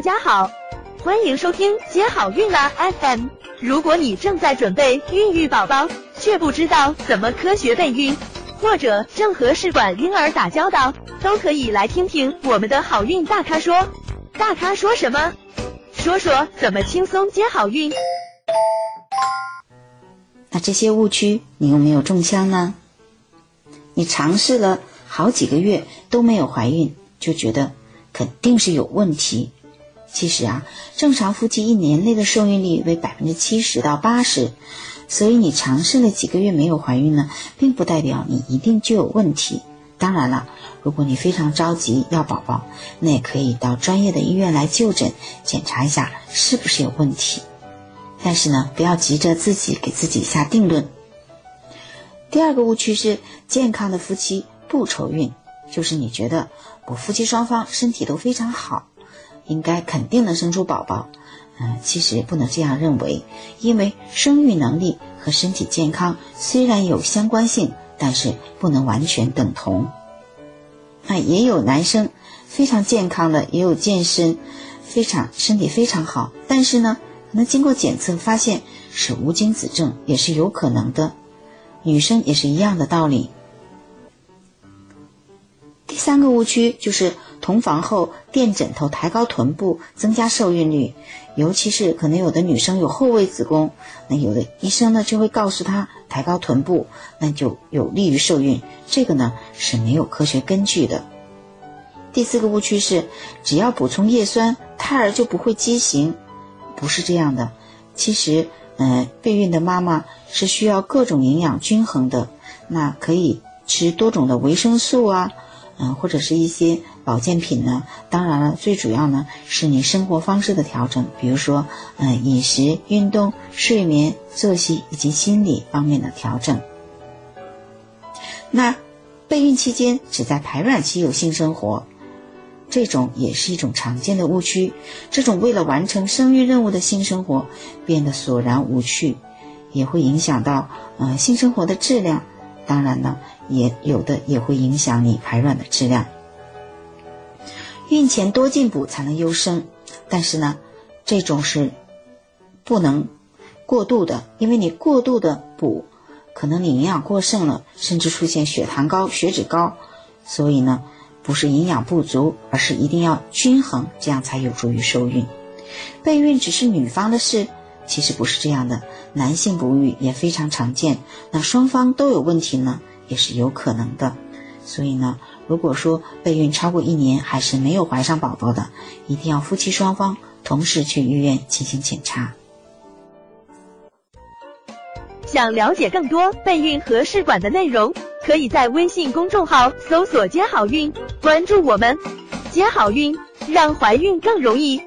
大家好，欢迎收听接好运啦 FM。如果你正在准备孕育宝宝，却不知道怎么科学备孕，或者正和试管婴儿打交道，都可以来听听我们的好运大咖说。大咖说什么？说说怎么轻松接好运。那这些误区你有没有中枪呢？你尝试了好几个月都没有怀孕，就觉得肯定是有问题。其实啊，正常夫妻一年内的受孕率为百分之七十到八十，所以你尝试了几个月没有怀孕呢，并不代表你一定就有问题。当然了，如果你非常着急要宝宝，那也可以到专业的医院来就诊，检查一下是不是有问题。但是呢，不要急着自己给自己下定论。第二个误区是，健康的夫妻不愁孕，就是你觉得我夫妻双方身体都非常好，应该肯定能生出宝宝。嗯，其实不能这样认为，因为生育能力和身体健康虽然有相关性，但是不能完全等同。那也有男生非常健康的，也有健身，非常身体非常好，但是呢。可能经过检测发现是无精子症，也是有可能的。女生也是一样的道理。第三个误区就是同房后垫枕头、抬高臀部，增加受孕率。尤其是可能有的女生有后位子宫，那有的医生呢就会告诉她抬高臀部，那就有利于受孕。这个呢是没有科学根据的。第四个误区是只要补充叶酸，胎儿就不会畸形。不是这样的，其实，嗯，备孕的妈妈是需要各种营养均衡的，那可以吃多种的维生素啊，嗯，或者是一些保健品呢。当然了，最主要呢是你生活方式的调整，比如说，嗯，饮食、运动、睡眠、作息以及心理方面的调整。那备孕期间只在排卵期有性生活。这种也是一种常见的误区，这种为了完成生育任务的性生活变得索然无趣，也会影响到呃性生活的质量。当然呢，也有的也会影响你排卵的质量。孕前多进补才能优生，但是呢，这种是不能过度的，因为你过度的补，可能你营养过剩了，甚至出现血糖高、血脂高，所以呢。不是营养不足，而是一定要均衡，这样才有助于受孕。备孕只是女方的事，其实不是这样的。男性不育也非常常见，那双方都有问题呢，也是有可能的。所以呢，如果说备孕超过一年还是没有怀上宝宝的，一定要夫妻双方同时去医院进行检查。想了解更多备孕和试管的内容。可以在微信公众号搜索“接好运”，关注我们，接好运，让怀孕更容易。